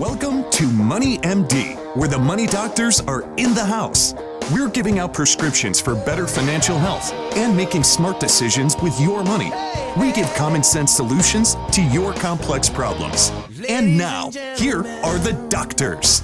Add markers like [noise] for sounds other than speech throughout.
Welcome to Money MD, where the money doctors are in the house. We're giving out prescriptions for better financial health and making smart decisions with your money. We give common sense solutions to your complex problems. And now, here are the doctors.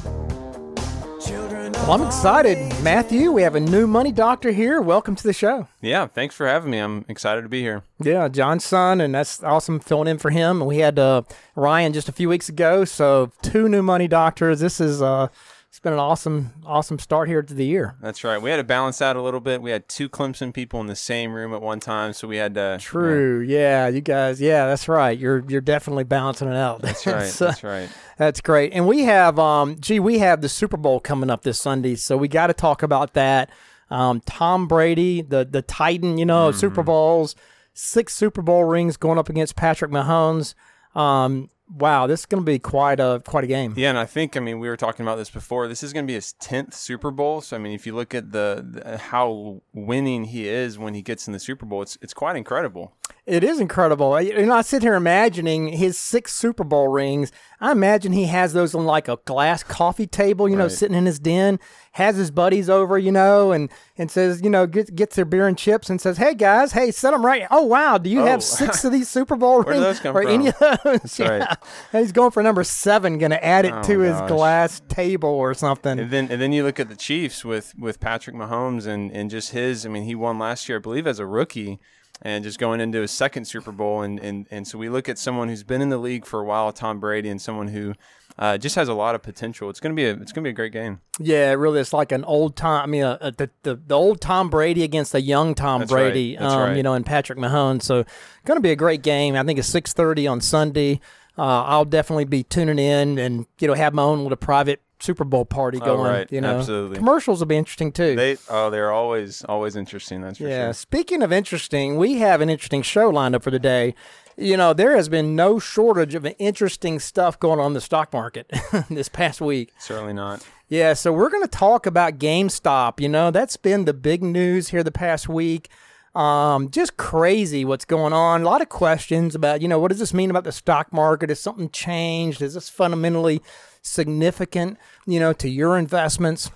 Well, I'm excited, Matthew. We have a new money doctor here. Welcome to the show. Yeah, thanks for having me. I'm excited to be here. Yeah, John's son, and that's awesome filling in for him. We had uh, Ryan just a few weeks ago, so two new money doctors. This is uh, it's been an awesome, awesome start here to the year. That's right. We had to balance out a little bit. We had two Clemson people in the same room at one time, so we had to. True. Yeah, you guys. Yeah, that's right. You're you're definitely balancing it out. That's right. So- [laughs] that's right. That's great. And we have, um, gee, we have the Super Bowl coming up this Sunday, so we got to talk about that. Um, Tom Brady, the the Titan, you know, Mm-hmm. Super Bowls, six Super Bowl rings going up against Patrick Mahomes. Um, wow, this is going to be quite a quite a game. Yeah, and I think I mean we were talking about this before. This is going to be his tenth Super Bowl. So I mean, if you look at the, the how winning he is when he gets in the Super Bowl, it's it's quite incredible. It is incredible. I- You know, I sit here imagining his six Super Bowl rings. I imagine he has those on like a glass coffee table, you know, Right. sitting in his den, has his buddies over, you know, and, and says, you know, gets, gets their beer and chips and says, hey, guys, hey, set them right. Oh, wow. Do you Oh. have six of [laughs] these Super Bowl Where rings? did those come or any of those? That's Yeah. right. And he's going for number seven, going to add it Oh, to his gosh. glass table or something. And then and then you look at the Chiefs with with Patrick Mahomes and and just his. I mean, he won last year, I believe, as a rookie. And just going into his second Super Bowl, and, and, and so we look at someone who's been in the league for a while, Tom Brady, and someone who uh, just has a lot of potential. It's gonna be a it's gonna be a great game. Yeah, it really, it's like an old Tom. I mean, uh, uh, the, the the old Tom Brady against the young Tom That's right. Brady. That's um, right. You know, and Patrick Mahomes. So, going to be a great game. I think it's six thirty on Sunday. Uh, I'll definitely be tuning in and you know have my own little private Super Bowl party Oh, going. right. You know, Absolutely. commercials will be interesting too. They oh they're always always interesting. That's for Yeah. sure. Speaking of interesting, we have an interesting show lined up for today. You know, there has been no shortage of interesting stuff going on in the stock market [laughs] this past week. Certainly not. Yeah, so we're going to talk about GameStop. You know, that's been the big news here the past week. Um, just crazy what's going on. A lot of questions about, you know, what does this mean about the stock market? Has something changed? Is this fundamentally significant, you know, to your investments?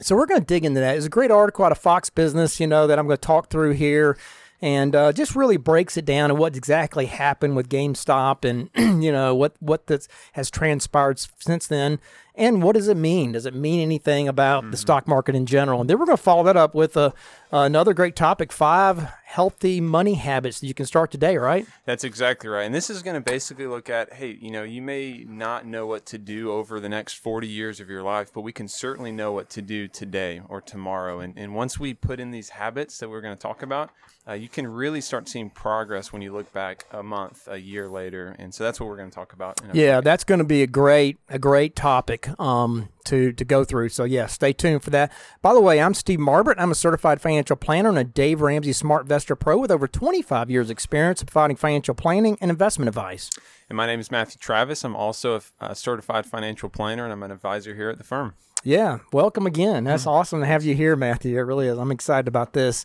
So we're going to dig into that. It's a great article out of Fox Business, you know, that I'm going to talk through here, and uh, just really breaks it down and what exactly happened with GameStop, and [clears throat] you know what what this has transpired since then, and what does it mean? Does it mean anything about the stock market in general? And then we're going to follow that up with a, another great topic: five healthy money habits that you can start today. Right? That's exactly right. And this is going to basically look at hey, you know, you may not know what to do over the next 40 years of your life, but we can certainly know what to do today or tomorrow. And, and once we put in these habits that we're going to talk about, uh, you can really start seeing progress when you look back a month, a year later. And so that's what we're going to talk about. in a Yeah, second. that's going to be a great a great topic um, to to go through. So yeah, stay tuned for that. By the way, I'm Steve Marbert. I'm a certified financial planner and a Dave Ramsey SmartVestor Pro with over 25 years experience providing financial planning and investment advice. And my name is Matthew Travis. I'm also a certified financial planner and I'm an advisor here at the firm. Yeah, welcome again. That's awesome to have you here, Matthew. It really is. I'm excited about this.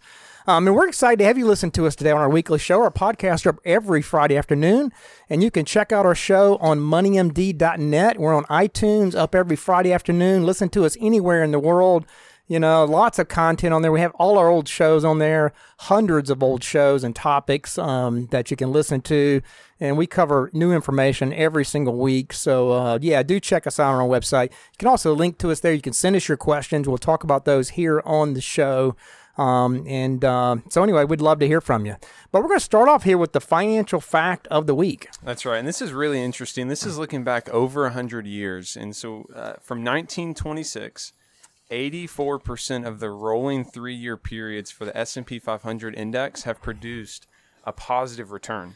Um, and we're excited to have you listen to us today on our weekly show. Our podcasts are up every Friday afternoon, and you can check out our show on moneymd.net. We're on iTunes, up every Friday afternoon. Listen to us anywhere in the world. You know, lots of content on there. We have all our old shows on there, hundreds of old shows and topics um, that you can listen to. And we cover new information every single week. So, uh, yeah, do check us out on our website. You can also link to us there. You can send us your questions. We'll talk about those here on the show. Um, and uh, so, anyway, we'd love to hear from you. But we're going to start off here with the financial fact of the week. That's right. And this is really interesting. This is looking back over 100 years. And so uh, from 1926, 84% of the rolling 3-year periods for the S&P 500 index have produced a positive return.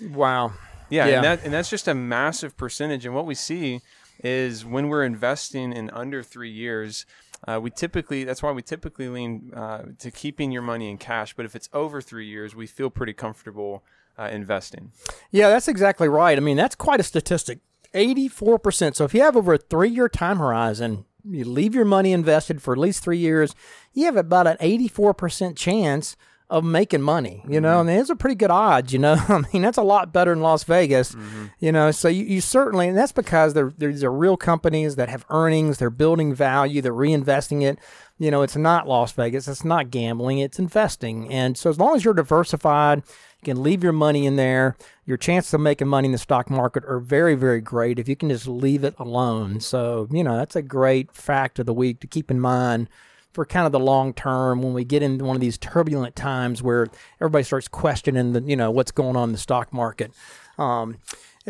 Wow. Yeah, Yeah. And, that, and that's just a massive percentage. And what we see is when we're investing in under three years, uh, we typically that's why we typically lean uh, to keeping your money in cash. But if it's over three years, we feel pretty comfortable uh, investing. Yeah, that's exactly right. I mean, that's quite a statistic. 84%. So if you have over a three year time horizon, you leave your money invested for at least three years, you have about an 84% chance of making money. You know, mm-hmm. I mean, it's a pretty good odds. You know, [laughs] I mean, that's a lot better than Las Vegas. Mm-hmm. You know, so you, you certainly, and that's because they're, these are real companies that have earnings, they're building value, they're reinvesting it. You know, it's not Las Vegas, it's not gambling, it's investing. And so as long as you're diversified, you can leave your money in there. Your chances of making money in the stock market are very, very great if you can just leave it alone. So, you know, that's a great fact of the week to keep in mind for kind of the long term when we get into one of these turbulent times where everybody starts questioning the you know what's going on in the stock market. Um,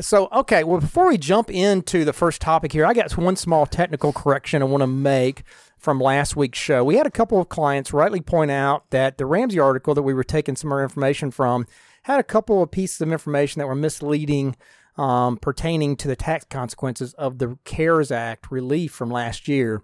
so okay, well before we jump into the first topic here, I got one small technical correction I want to make from last week's show. We had a couple of clients rightly point out that the Ramsey article that we were taking some more information from had a couple of pieces of information that were misleading um, pertaining to the tax consequences of the CARES Act relief from last year.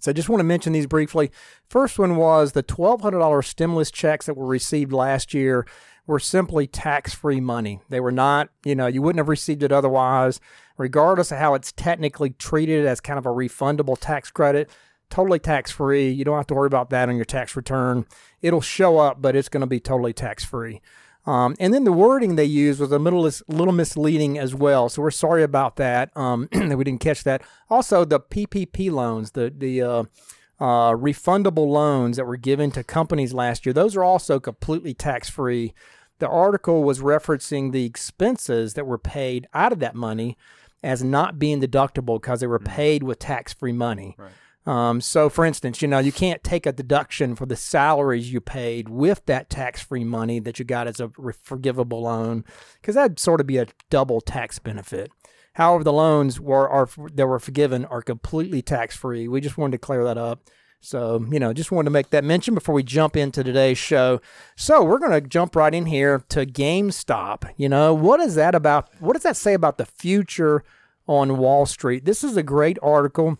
So I just want to mention these briefly. First one was the $1,200 stimulus checks that were received last year were simply tax free money. They were not, you know, you wouldn't have received it otherwise, regardless of how it's technically treated as kind of a refundable tax credit. Totally tax free. You don't have to worry about that on your tax return. It'll show up, but it's going to be totally tax free. Um, and then the wording they used was a little, little misleading as well. So we're sorry about that, um, [clears throat] that we didn't catch that. Also, the PPP loans, the, the uh, uh, refundable loans that were given to companies last year, those are also completely tax free. The article was referencing the expenses that were paid out of that money as not being deductible because they were mm-hmm. paid with tax free money. Right. Um, so, for instance, you know, you can't take a deduction for the salaries you paid with that tax free money that you got as a forgivable loan, because that'd sort of be a double tax benefit. However, the loans were are that were forgiven are completely tax free. We just wanted to clear that up. So, you know, just wanted to make that mention before we jump into today's show. So, we're going to jump right in here to GameStop. You know, what is that about? What does that say about the future on Wall Street? This is a great article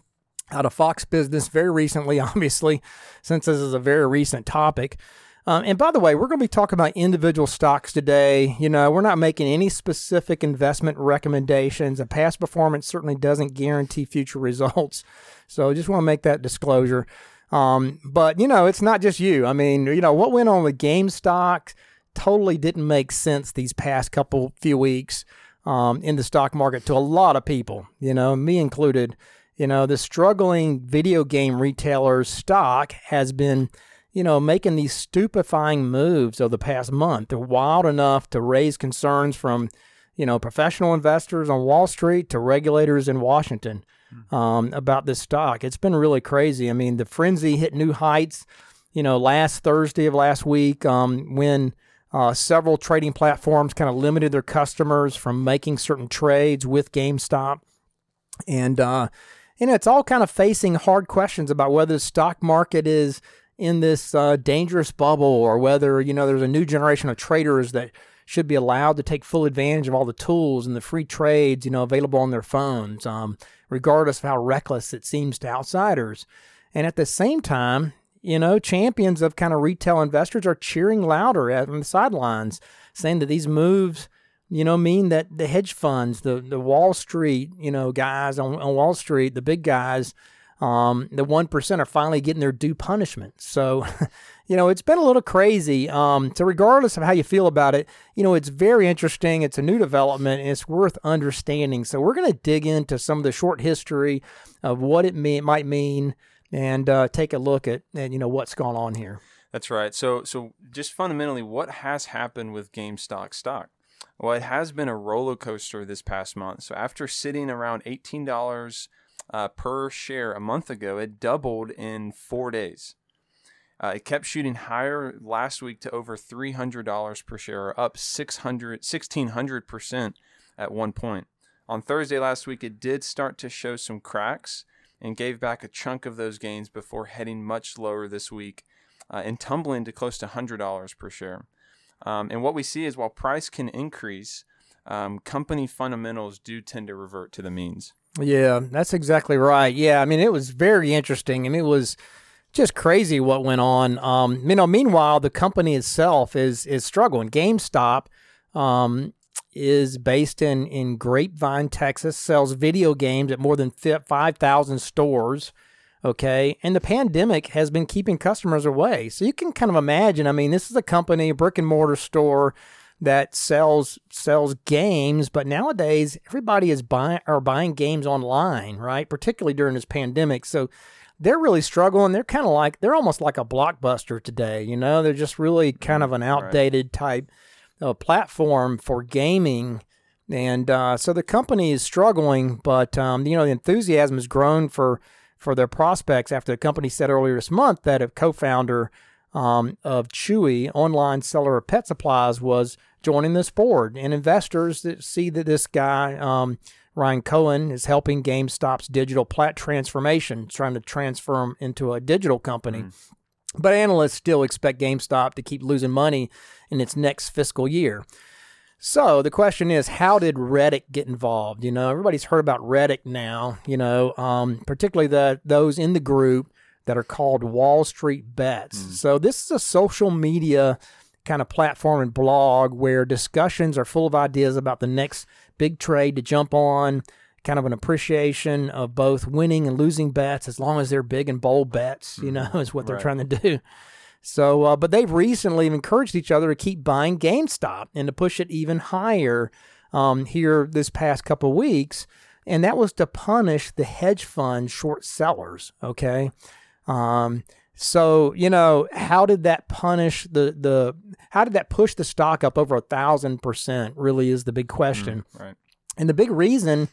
out of Fox Business very recently, [laughs] obviously, since this is a very recent topic. Um, and by the way, we're going to be talking about individual stocks today. You know, we're not making any specific investment recommendations. A past performance certainly doesn't guarantee future [laughs] results. So I just want to make that disclosure. Um, but, you know, it's not just you. I mean, you know, what went on with GameStop totally didn't make sense these past couple few weeks um, in the stock market to a lot of people, you know, me included. You know, the struggling video game retailers stock has been, you know, making these stupefying moves over the past month. They're wild enough to raise concerns from, you know, professional investors on Wall Street to regulators in Washington hmm. um, about this stock. It's been really crazy. I mean, the frenzy hit new heights, you know, last Thursday of last week um, when uh, several trading platforms kind of limited their customers from making certain trades with GameStop. And, uh, you know, it's all kind of facing hard questions about whether the stock market is in this uh, dangerous bubble or whether, you know, there's a new generation of traders that should be allowed to take full advantage of all the tools and the free trades, you know, available on their phones, um, regardless of how reckless it seems to outsiders. And at the same time, you know, champions of kind of retail investors are cheering louder on the sidelines, saying that these moves you know, mean that the hedge funds, the the Wall Street, you know, guys on, on Wall Street, the big guys, um, the one percent are finally getting their due punishment. So, [laughs] you know, it's been a little crazy. Um, so, regardless of how you feel about it, you know, it's very interesting. It's a new development, and it's worth understanding. So, we're going to dig into some of the short history of what it, may, might mean, and uh, take a look at, at you know what's going on here. That's right. So, so just fundamentally, what has happened with GameStop stock? Well, it has been a roller coaster this past month. So after sitting around $18 uh, per share a month ago, it doubled in four days. Uh, it kept shooting higher last week to over $300 per share, up 600, 1600% at one point. On Thursday last week, it did start to show some cracks and gave back a chunk of those gains before heading much lower this week uh, and tumbling to close to $100 per share. Um, and what we see is while price can increase, um, company fundamentals do tend to revert to the means. Yeah, that's exactly right. Yeah, I mean, it was very interesting. and it was just crazy what went on. Um, you know, meanwhile, the company itself is is struggling. GameStop um, is based in in Grapevine, Texas. Sells video games at more than five thousand stores. Okay. And the pandemic has been keeping customers away. So you can kind of imagine, I mean, this is a company, a brick and mortar store that sells sells games, but nowadays everybody is buying are buying games online, right? Particularly during this pandemic. So they're really struggling. They're kind of like they're almost like a blockbuster today, you know? They're just really kind of an outdated type of platform for gaming. And uh, so the company is struggling, but um, you know the enthusiasm has grown for for their prospects after the company said earlier this month that a co-founder um, of Chewy, online seller of pet supplies, was joining this board. And investors that see that this guy, um, Ryan Cohen, is helping GameStop's digital plat transformation, trying to transform into a digital company. Mm. But analysts still expect GameStop to keep losing money in its next fiscal year. So the question is, how did Reddit get involved? You know, everybody's heard about Reddit now. You know, um, particularly the those in the group that are called Wall Street Bets. Mm. So this is a social media kind of platform and blog where discussions are full of ideas about the next big trade to jump on, kind of an appreciation of both winning and losing bets as long as they're big and bold bets, you know, mm-hmm. [laughs] is what they're right. trying to do. So, uh, but they've recently encouraged each other to keep buying GameStop and to push it even higher um, here this past couple weeks. And that was to punish the hedge fund short sellers. Okay. Um, so you know, how did that punish the the? How did that push the stock up over a thousand percent? Really is the big question. Mm, right. And the big reason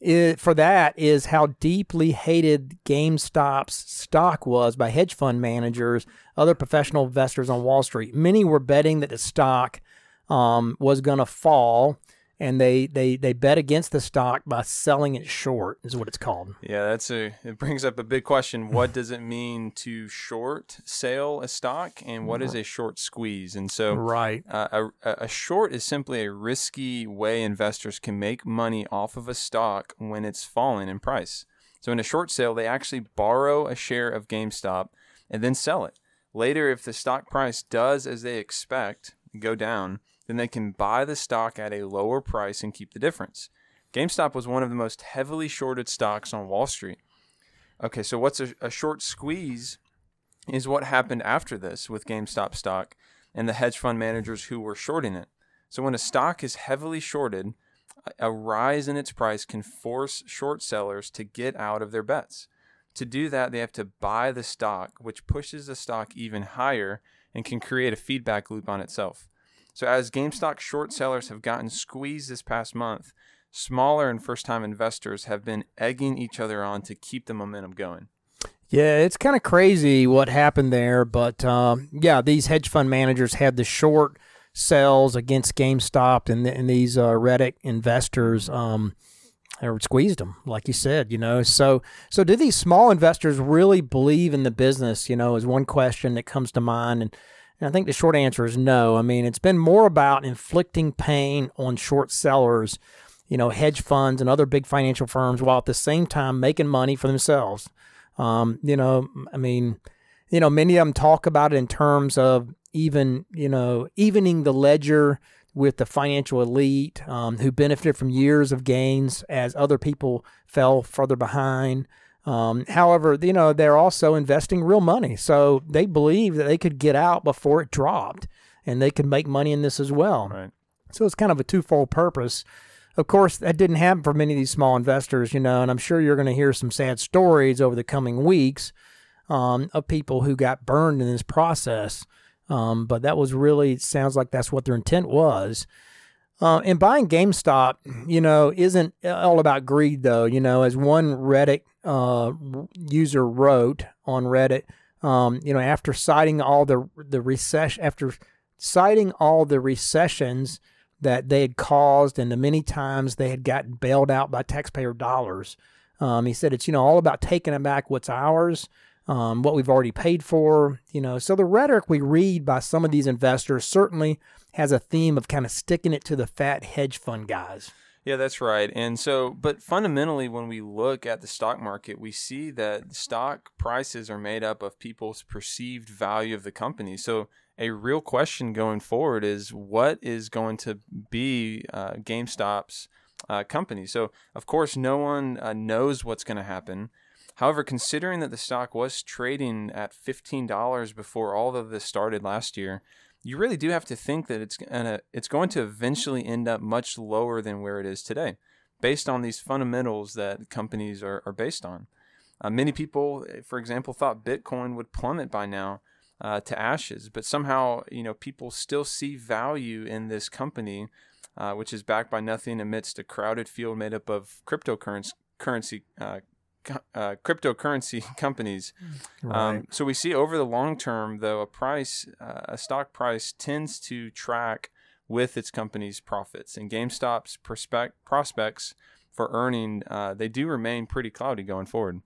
is, for that is how deeply hated GameStop's stock was by hedge fund managers, other professional investors on Wall Street. Many were betting that the stock um, was going to fall and they, they, they bet against the stock by selling it short is what it's called. Yeah, that's a it brings up a big question. What [laughs] does it mean to short sell a stock, and what is a short squeeze? And so, right, uh, a, a short is simply a risky way investors can make money off of a stock when it's falling in price. So in a short sale, they actually borrow a share of GameStop and then sell it. Later, if the stock price does as they expect, go down, then they can buy the stock at a lower price and keep the difference. GameStop was one of the most heavily shorted stocks on Wall Street. Okay, so what's a, a short squeeze is what happened after this with GameStop stock and the hedge fund managers who were shorting it. So when a stock is heavily shorted, a rise in its price can force short sellers to get out of their bets. To do that, they have to buy the stock, which pushes the stock even higher and can create a feedback loop on itself. So, as GameStop short sellers have gotten squeezed this past month, smaller and first time investors have been egging each other on to keep the momentum going. Yeah, it's kind of crazy what happened there. But um, yeah, these hedge fund managers had the short sells against GameStop, and, and these uh, Reddit investors. Um, squeezed them, like you said, you know. So, so do these small investors really believe in the business? You know, is one question that comes to mind, and and I think the short answer is no. I mean, it's been more about inflicting pain on short sellers, you know, hedge funds and other big financial firms, while at the same time making money for themselves. Um, you know, I mean, you know, many of them talk about it in terms of even, you know, evening the ledger with the financial elite um, who benefited from years of gains as other people fell further behind. Um, however, you know, they're also investing real money. So they believe that they could get out before it dropped and they could make money in this as well. Right. So it's kind of a twofold purpose. Of course, that didn't happen for many of these small investors, you know, and I'm sure you're going to hear some sad stories over the coming weeks um, of people who got burned in this process. Um, but that was really, sounds like that's what their intent was. Uh, and buying GameStop, you know, isn't all about greed, though. You know, as one Reddit uh, user wrote on Reddit, um, you know, after citing all the the recession, after citing all the recessions that they had caused and the many times they had gotten bailed out by taxpayer dollars, um, he said it's you know all about taking back what's ours. Um, what we've already paid for, you know. So the rhetoric we read by some of these investors certainly has a theme of kind of sticking it to the fat hedge fund guys. Yeah, that's right. And so, but fundamentally, when we look at the stock market, we see that stock prices are made up of people's perceived value of the company. So, a real question going forward is what is going to be uh, GameStop's uh, company? So, of course, no one uh, knows what's going to happen. However, considering that the stock was trading at $15 before all of this started last year, you really do have to think that it's gonna, it's going to eventually end up much lower than where it is today, based on these fundamentals that companies are, are based on. Uh, many people, for example, thought Bitcoin would plummet by now uh, to ashes, but somehow you know people still see value in this company, uh, which is backed by nothing amidst a crowded field made up of cryptocurrency currency uh, cryptocurrency [laughs] companies. Right. Um, so we see over the long term, though, a price, uh, a stock price tends to track with its company's profits, and GameStop's prospect, prospects for earning uh, they do remain pretty cloudy going forward.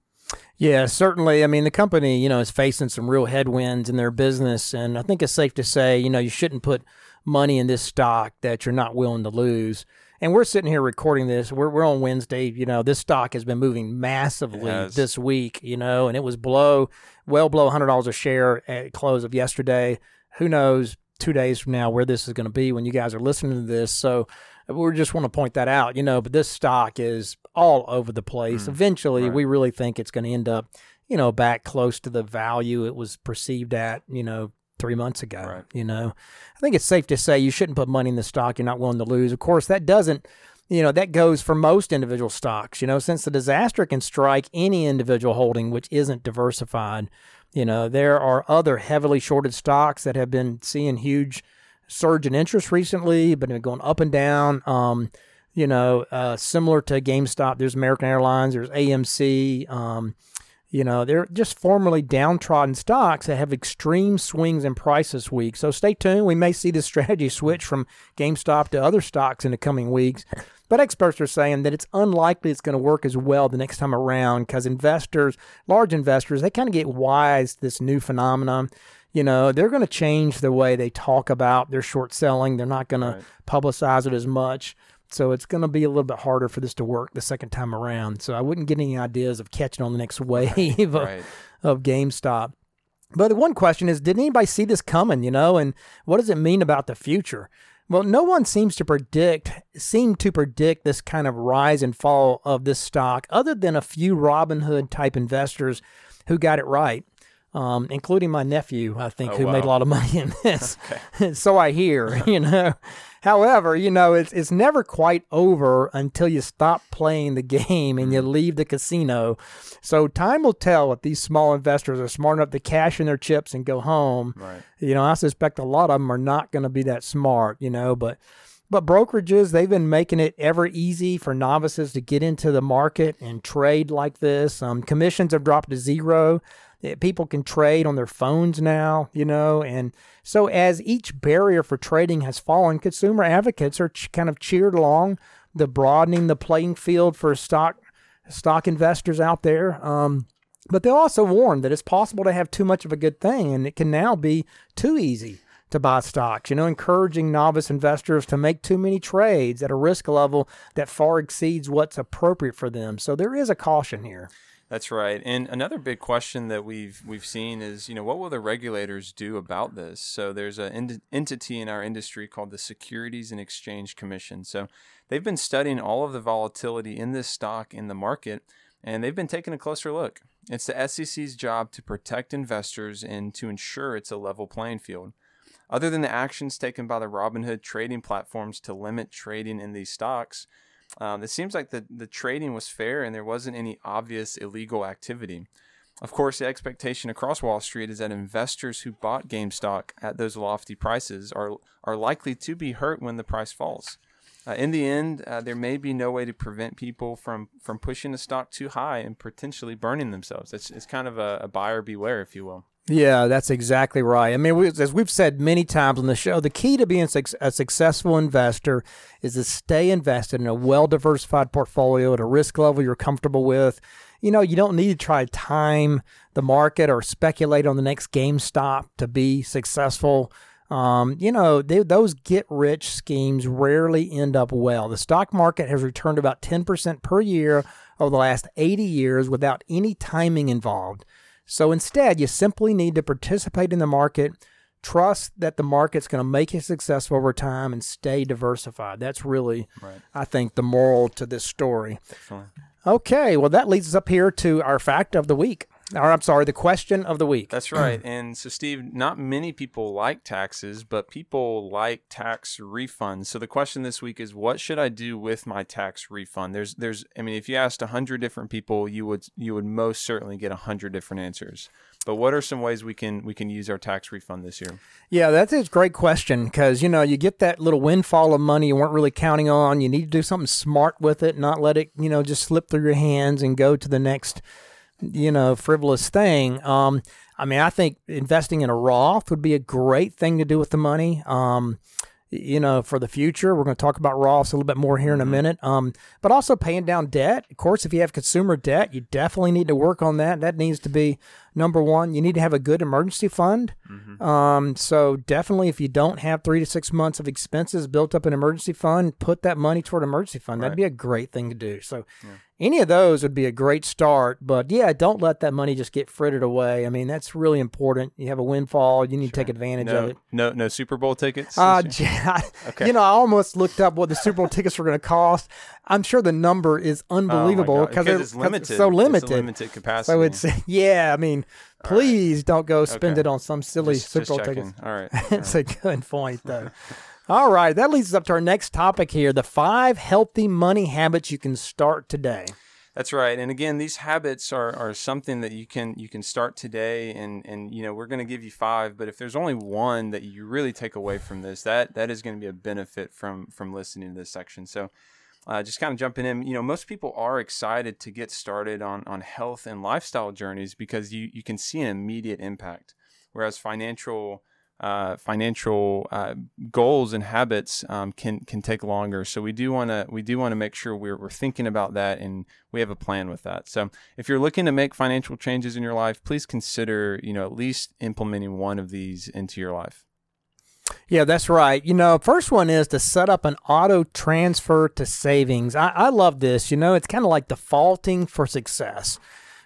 Yeah, certainly. I mean, the company, you know, is facing some real headwinds in their business, and I think it's safe to say, you know, you shouldn't put money in this stock that you're not willing to lose. And we're sitting here recording this. We're, we're on Wednesday. You know, this stock has been moving massively this week, you know, and it was below, well below $100 a share at close of yesterday. Who knows two days from now where this is going to be when you guys are listening to this. So we just want to point that out, you know, but this stock is all over the place. Mm, Eventually, right. we really think it's going to end up, you know, back close to the value it was perceived at, you know, three months ago. Right. You know, I think it's safe to say you shouldn't put money in the stock you're not willing to lose. Of course, that doesn't, you know, that goes for most individual stocks. You know, since the disaster can strike any individual holding which isn't diversified, you know, there are other heavily shorted stocks that have been seeing huge surge in interest recently, but been going up and down. Um, you know, uh, similar to GameStop, there's American Airlines, there's AMC. Um, you know, they're just formerly downtrodden stocks that have extreme swings in price this week. So stay tuned. We may see this [laughs] strategy switch from GameStop to other stocks in the coming weeks. But experts are saying that it's unlikely it's going to work as well the next time around because investors, large investors, they kind of get wise to this new phenomenon. You know, they're going to change the way they talk about their short selling. They're not going right. to publicize it as much. So it's going to be a little bit harder for this to work the second time around. So I wouldn't get any ideas of catching on the next wave right. of, of GameStop. But the one question is, did anybody see this coming? You know, and what does it mean about the future? Well, no one seems to predict seem to predict this kind of rise and fall of this stock, other than a few Robinhood type investors who got it right. Um, including my nephew, I think, oh, who wow. made a lot of money in [laughs] this. Okay. [laughs] so I hear, [laughs] you know. However, you know, it's it's never quite over until you stop playing the game and you mm-hmm. leave the casino. So time will tell if these small investors are smart enough to cash in their chips and go home. Right. You know, I suspect a lot of them are not going to be that smart, you know, but but brokerages, they've been making it ever easy for novices to get into the market and trade like this. Um, commissions have dropped to zero people can trade on their phones now, you know, and so as each barrier for trading has fallen, consumer advocates are ch- kind of cheered along the broadening the playing field for stock stock investors out there. Um, but they also warn that it's possible to have too much of a good thing, and it can now be too easy to buy stocks. You know, encouraging novice investors to make too many trades at a risk level that far exceeds what's appropriate for them. So there is a caution here. That's right. And another big question that we've we've seen is, you know, what will the regulators do about this? So there's an entity in our industry called the Securities and Exchange Commission. So they've been studying all of the volatility in this stock in the market, and they've been taking a closer look. It's the SEC's job to protect investors and to ensure it's a level playing field. Other than the actions taken by the Robinhood trading platforms to limit trading in these stocks, um, it seems like the, the trading was fair and there wasn't any obvious illegal activity. Of course, the expectation across Wall Street is that investors who bought GameStop at those lofty prices are, are likely to be hurt when the price falls. Uh, in the end, uh, there may be no way to prevent people from, from pushing the stock too high and potentially burning themselves. It's, it's kind of a, a buyer beware, if you will. Yeah, that's exactly right. I mean, we, as we've said many times on the show, the key to being a successful investor is to stay invested in a well diversified portfolio at a risk level you're comfortable with. You know, you don't need to try to time the market or speculate on the next GameStop to be successful. Um, you know, they, those get rich schemes rarely end up well. The stock market has returned about 10% per year over the last 80 years without any timing involved. So instead, you simply need to participate in the market, trust that the market's going to make you successful over time, and stay diversified. That's really, right. I think, the moral to this story. Okay, well, that leads us up here to our fact of the week. Or, I'm sorry, the question of the week. That's right. and so, Steve, not many people like taxes, but people like tax refunds. So the question this week is, what should I do with my tax refund? There's, there's, I mean, if you asked a hundred different people, you would, you would most certainly get a hundred different answers. But what are some ways we can we can use our tax refund this year? Yeah, that's a great question because you know you get that little windfall of money you weren't really counting on. You need to do something smart with it, not let it you know just slip through your hands and go to the next you know frivolous thing. Um, I mean, I think investing in a Roth would be a great thing to do with the money. Um, you know, for the future. We're going to talk about Roths a little bit more here in a minute. Um, but also paying down debt. Of course, if you have consumer debt, you definitely need to work on that. That needs to be number one. You need to have a good emergency fund. Um, so definitely, if you don't have three to six months of expenses built up in emergency fund, put that money toward emergency fund. That'd be a great thing to do. So any of those would be a great start. But yeah, don't let that money just get frittered away. I mean, that's really important. You have a windfall. You need to take advantage of it. no, no Super Bowl tickets. Uh, [laughs] yeah, Okay. you know, I almost looked up what the Super Bowl [laughs] tickets were going to cost. I'm sure the number is Oh unbelievable because it's limited. so It's a limited. limited capacity. so it's [laughs] yeah. I mean, please don't go spend Okay. it on some silly just, Super Bowl tickets. All right. [laughs] it's a good point, though. All right, that leads us up to our next topic here: the five healthy money habits you can start today. That's right. And again, these habits are, are something that you can you can start today and and you know, we're going to give you 5, but if there's only one that you really take away from this, that that is going to be a benefit from from listening to this section. So, uh, just kind of jumping in, you know, most people are excited to get started on on health and lifestyle journeys because you you can see an immediate impact. Whereas financial uh, financial uh, goals and habits um, can can take longer. So we do want to we do want to make sure we're we're thinking about that and we have a plan with that. So if you're looking to make financial changes in your life, please consider you know at least implementing one of these into your life. Yeah, that's right. You know, first one is to set up an auto transfer to savings. I, I love this. You know, it's kind of like defaulting for success,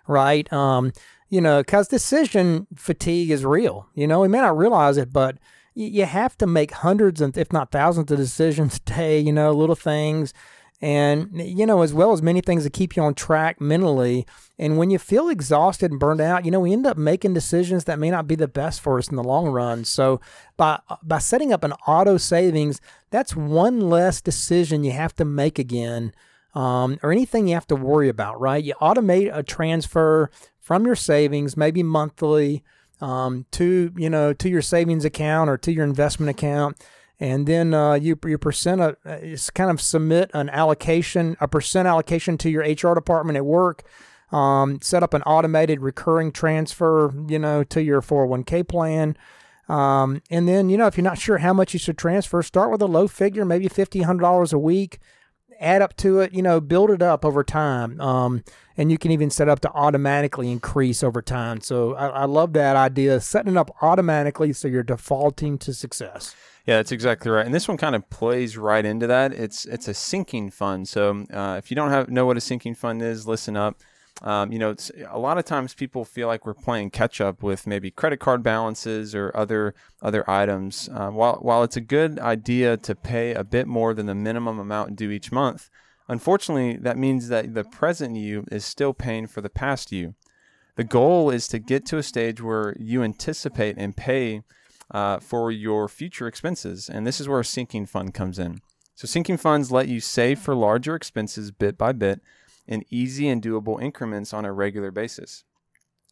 right? Um, you know, because decision fatigue is real. You know, we may not realize it, but y- you have to make hundreds and if not thousands of decisions a day. You know, little things, and you know, as well as many things that keep you on track mentally. And when you feel exhausted and burned out, you know, we end up making decisions that may not be the best for us in the long run. So by by setting up an auto savings, that's one less decision you have to make again, um, or anything you have to worry about. Right? You automate a transfer from your savings, maybe monthly, um, to you know to your savings account or to your investment account. And then uh, you percent a, it's kind of submit an allocation, a percent allocation to your HR department at work, um, set up an automated recurring transfer, you know, to your 401k plan. Um, and then, you know, if you're not sure how much you should transfer, start with a low figure, maybe $50, $100 a week, add up to it, you know, build it up over time. Um, and you can even set up to automatically increase over time. So I, I love that idea, setting it up automatically so you're defaulting to success. Yeah, that's exactly right. And this one kind of plays right into that. It's it's a sinking fund. So uh, if you don't have know what a sinking fund is, listen up. Um, you know, a lot of times people feel like we're playing catch up with maybe credit card balances or other other items. Uh, while while it's a good idea to pay a bit more than the minimum amount due each month, unfortunately, that means that the present you is still paying for the past you. The goal is to get to a stage where you anticipate and pay uh, for your future expenses. And this is where a sinking fund comes in. So, sinking funds let you save for larger expenses bit by bit in easy and doable increments on a regular basis.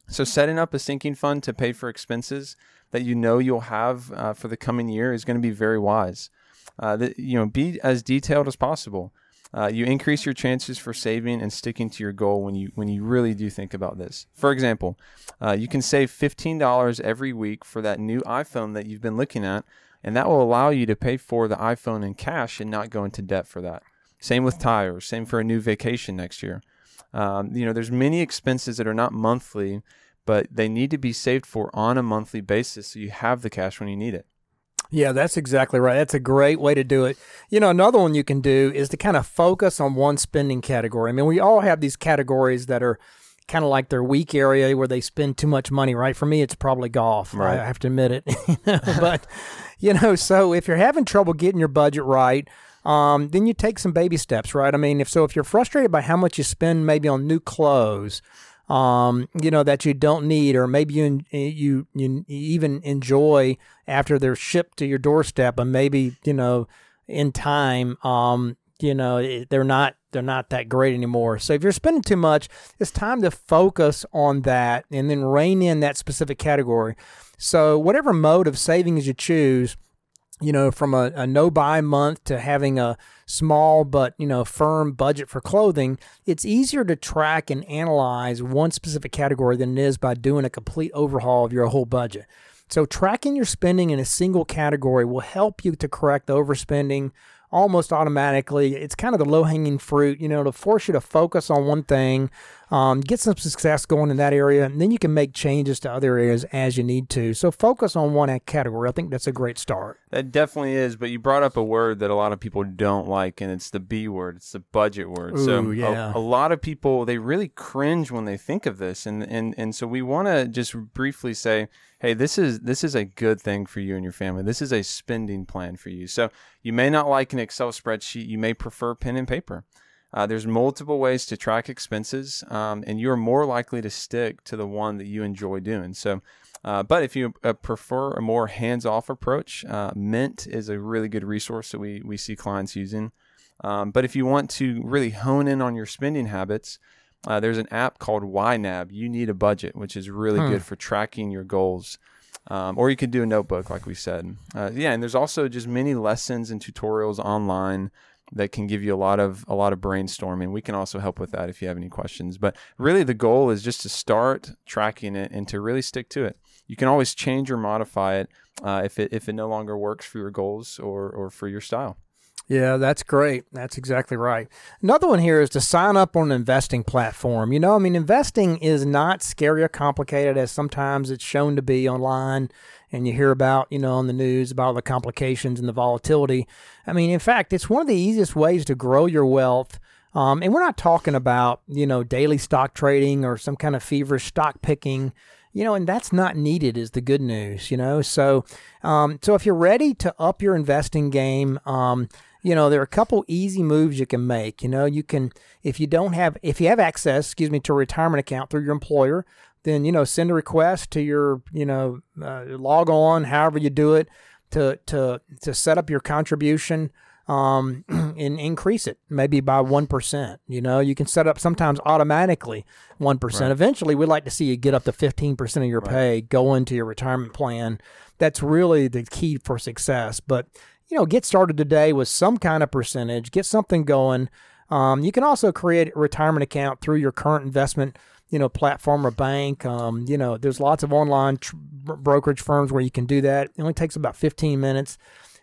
So, setting up a sinking fund to pay for expenses that you know you'll have uh, for the coming year is going to be very wise. Uh, you know, be as detailed as possible. Uh, you increase your chances for saving and sticking to your goal when you when you really do think about this. For example, uh, you can save fifteen dollars every week for that new iPhone that you've been looking at, and that will allow you to pay for the iPhone in cash and not go into debt for that. Same with tires. Same for a new vacation next year. Um, you know, there's many expenses that are not monthly, but they need to be saved for on a monthly basis so you have the cash when you need it. Yeah, that's exactly right. That's a great way to do it. You know, another one you can do is to kind of focus on one spending category. I mean, we all have these categories that are kind of like their weak area where they spend too much money, right? For me, it's probably golf. Right. I have to admit it. [laughs] but, you know, so if you're having trouble getting your budget right, um, then you take some baby steps, right? I mean, if so, if you're frustrated by how much you spend maybe on new clothes, um, you know that you don't need, or maybe you you you even enjoy after they're shipped to your doorstep, and maybe you know in time, um, you know they're not they're not that great anymore. So if you're spending too much, it's time to focus on that and then rein in that specific category. So whatever mode of savings you choose you know, from a, a no buy month to having a small but, you know, firm budget for clothing, it's easier to track and analyze one specific category than it is by doing a complete overhaul of your whole budget. So, tracking your spending in a single category will help you to correct the overspending almost automatically. It's kind of the low hanging fruit, you know, to force you to focus on one thing, um, get some success going in that area, and then you can make changes to other areas as you need to. So focus on one category. I think that's a great start. That definitely is. But you brought up a word that a lot of people don't like, and it's the B word. It's the budget word. Ooh, so yeah. a, a, lot of people they really cringe when they think of this, and and and so we want to just briefly say hey this is this is a good thing for you and your family this is a spending plan for you so you may not like an excel spreadsheet you may prefer pen and paper uh, there's multiple ways to track expenses um, and you're more likely to stick to the one that you enjoy doing so uh, but if you uh, prefer a more hands-off approach uh, mint is a really good resource that we, we see clients using um, but if you want to really hone in on your spending habits uh, there's an app called YNAB. You need a budget, which is really hmm. good for tracking your goals. Um, or you could do a notebook, like we said. Uh, yeah, and there's also just many lessons and tutorials online that can give you a lot of a lot of brainstorming. We can also help with that if you have any questions. But really, the goal is just to start tracking it and to really stick to it. You can always change or modify it uh, if it if it no longer works for your goals or or for your style. Yeah, that's great. That's exactly right. Another one here is to sign up on an investing platform. You know, I mean, investing is not scary or complicated as sometimes it's shown to be online and you hear about, you know, on the news about all the complications and the volatility. I mean, in fact, it's one of the easiest ways to grow your wealth. Um, and we're not talking about, you know, daily stock trading or some kind of feverish stock picking you know, and that's not needed is the good news, you know. So, um, so if you're ready to up your investing game, um, you know, there are a couple easy moves you can make. You know, you can if you don't have if you have access, excuse me, to a retirement account through your employer, then you know send a request to your you know uh, log on, however you do it, to to to set up your contribution um, [clears throat] and increase it maybe by 1%. You know, you can set up sometimes automatically 1%. Right. Eventually, we'd like to see you get up to 15% of your right. pay go into your retirement plan. That's really the key for success. But you know, get started today with some kind of percentage, get something going. Um, you can also create a retirement account through your current investment, you know, platform or bank. Um, you know, there's lots of online tr- brokerage firms where you can do that. It only takes about 15 minutes.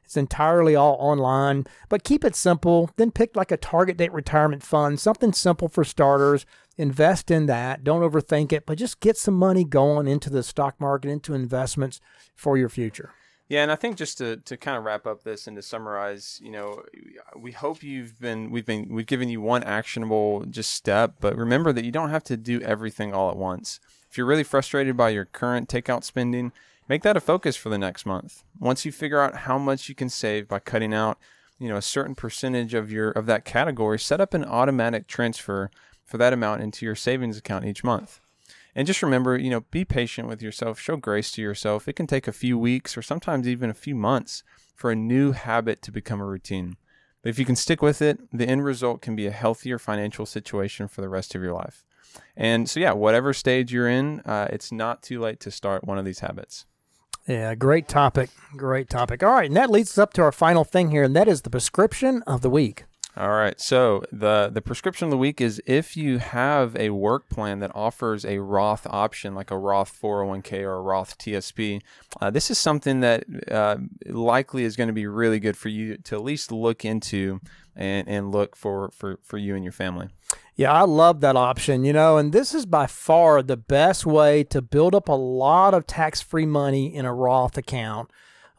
It's entirely all online, but keep it simple. Then pick like a target date retirement fund, something simple for starters. Invest in that. Don't overthink it, but just get some money going into the stock market, into investments for your future. Yeah, and I think just to, to kind of wrap up this and to summarize, you know, we hope you've been we've been we've given you one actionable just step, but remember that you don't have to do everything all at once. If you're really frustrated by your current takeout spending, make that a focus for the next month. Once you figure out how much you can save by cutting out, you know, a certain percentage of your of that category, set up an automatic transfer for that amount into your savings account each month. And just remember, you know, be patient with yourself, show grace to yourself. It can take a few weeks or sometimes even a few months for a new habit to become a routine. But if you can stick with it, the end result can be a healthier financial situation for the rest of your life. And so, yeah, whatever stage you're in, uh, it's not too late to start one of these habits. Yeah, great topic. Great topic. All right, and that leads us up to our final thing here, and that is the prescription of the week. All right. So the the prescription of the week is if you have a work plan that offers a Roth option, like a Roth 401k or a Roth TSP, uh, this is something that uh, likely is going to be really good for you to at least look into and, and look for, for, for you and your family. Yeah, I love that option, you know, and this is by far the best way to build up a lot of tax free money in a Roth account.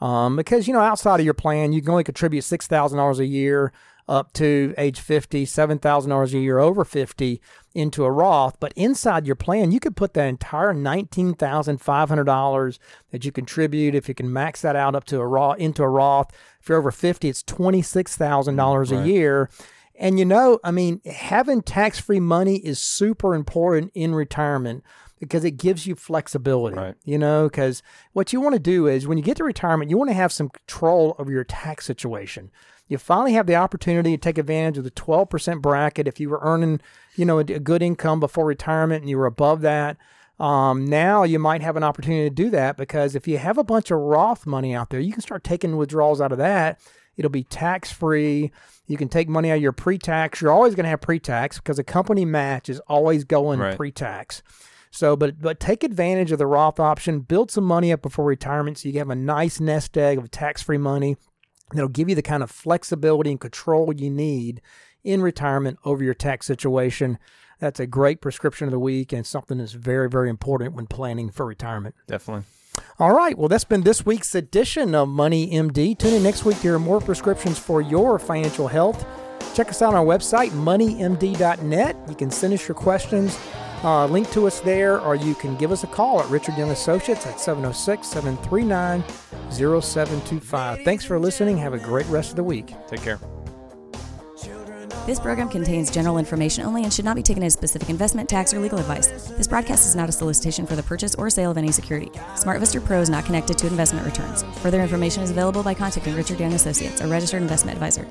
Um, because, you know, outside of your plan, you can only contribute $6,000 a year up to age 50, $7,000 a year over 50 into a Roth. But inside your plan, you could put that entire $19,500 that you contribute if you can max that out up to a Roth into a Roth. If you're over 50, it's $26,000 mm, a year. And you know, I mean, having tax free money is super important in retirement because it gives you flexibility. Right. You know, because what you want to do is when you get to retirement, you want to have some control of your tax situation. You finally have the opportunity to take advantage of the 12% bracket if you were earning, you know, a, a good income before retirement and you were above that. Um, now you might have an opportunity to do that because if you have a bunch of Roth money out there, you can start taking withdrawals out of that. It'll be tax free. You can take money out of your pre tax. You're always going to have pre tax because a company match is always going Right. pre tax. So, but but take advantage of the Roth option. Build some money up before retirement, so you have a nice nest egg of tax-free money that'll give you the kind of flexibility and control you need in retirement over your tax situation. That's a great prescription of the week and something that's very very important when planning for retirement. Definitely. All right, well, that's been this week's edition of Money MD. Tune in next week to hear more prescriptions for your financial health. Check us out on our website, moneymd.net. You can send us your questions, uh, link to us there, or you can give us a call at Richard Young Associates at 706 739 0725. Thanks for listening. Have a great rest of the week. Take care. This program contains general information only and should not be taken as specific investment, tax, or legal advice. This broadcast is not a solicitation for the purchase or sale of any security. SmartVestor Pro is not connected to investment returns. Further information is available by contacting Richard Young Associates, a registered investment advisor.